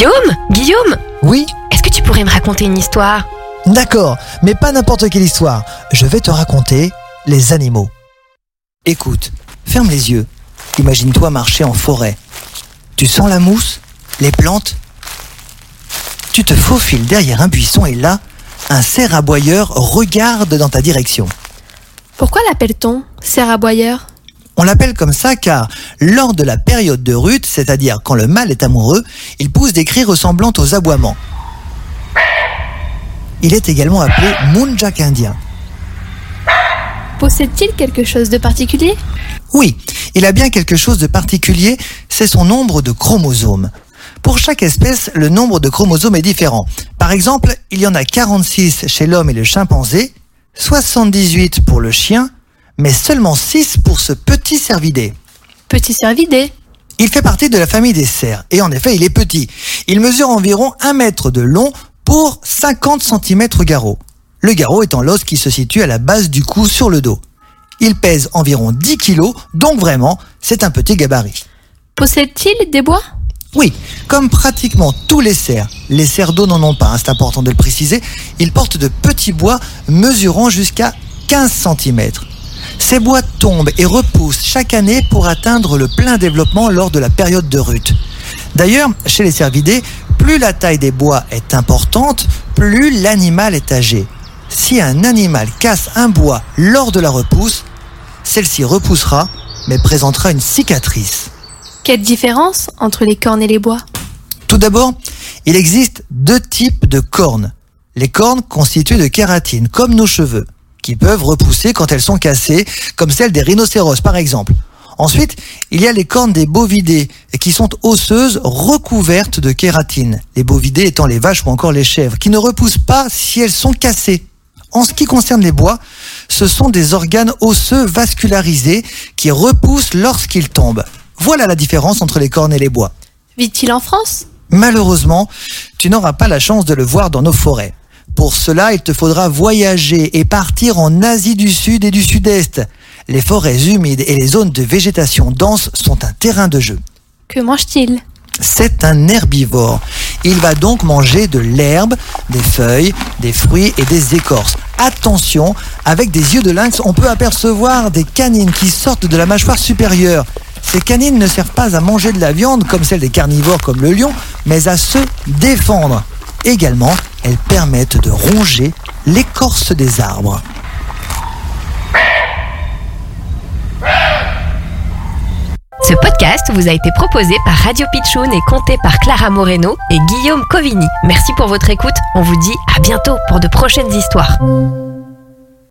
Guillaume Guillaume Oui Est-ce que tu pourrais me raconter une histoire? D'accord, mais pas n'importe quelle histoire. Je vais te raconter les animaux. Écoute, ferme les yeux. Imagine-toi marcher en forêt. Tu sens la mousse Les plantes Tu te faufiles derrière un buisson et là, un cerf aboyeur regarde dans ta direction. Pourquoi l'appelle-t-on cerf aboyeur? On l'appelle comme ça car, lors de la période de rut, c'est-à-dire quand le mâle est amoureux, il pousse des cris ressemblant aux aboiements. Il est également appelé Moonjack indien. Possède-t-il quelque chose de particulier? Oui, il a bien quelque chose de particulier, c'est son nombre de chromosomes. Pour chaque espèce, le nombre de chromosomes est différent. Par exemple, il y en a 46 chez l'homme et le chimpanzé, 78 pour le chien, mais seulement 6 pour ce petit cervidé. Petit cervidé. Il fait partie de la famille des cerfs, et en effet, il est petit. Il mesure environ 1 mètre de long pour 50 cm garrot. Le garrot étant l'os qui se situe à la base du cou sur le dos. Il pèse environ 10 kg, donc vraiment, c'est un petit gabarit. Possède-t-il des bois? Oui, comme pratiquement tous les cerfs, les cerfs d'eau n'en ont pas, hein, c'est important de le préciser, ils portent de petits bois mesurant jusqu'à 15 cm. Ces bois tombent et repoussent chaque année pour atteindre le plein développement lors de la période de rut. D'ailleurs, chez les cervidés, plus la taille des bois est importante, plus l'animal est âgé. Si un animal casse un bois lors de la repousse, celle-ci repoussera, mais présentera une cicatrice. Quelle différence entre les cornes et les bois? Tout d'abord, il existe deux types de cornes. Les cornes constituées de kératine, comme nos cheveux, qui peuvent repousser quand elles sont cassées, comme celles des rhinocéros par exemple. Ensuite, il y a les cornes des bovidés, qui sont osseuses recouvertes de kératine. Les bovidés étant les vaches ou encore les chèvres, qui ne repoussent pas si elles sont cassées. En ce qui concerne les bois, ce sont des organes osseux vascularisés qui repoussent lorsqu'ils tombent. Voilà la différence entre les cornes et les bois. Vit-il en France? Malheureusement, tu n'auras pas la chance de le voir dans nos forêts. Pour cela, il te faudra voyager et partir en Asie du Sud et du Sud-Est. Les forêts humides et les zones de végétation dense sont un terrain de jeu. Que mange-t-il? C'est un herbivore. Il va donc manger de l'herbe, des feuilles, des fruits et des écorces. Attention, avec des yeux de lynx, on peut apercevoir des canines qui sortent de la mâchoire supérieure. Ces canines ne servent pas à manger de la viande comme celle des carnivores comme le lion, mais à se défendre. Également, elles permettent de ronger l'écorce des arbres. Ce podcast vous a été proposé par Radio Pitchoun et compté par Clara Moreno et Guillaume Covini. Merci pour votre écoute. On vous dit à bientôt pour de prochaines histoires.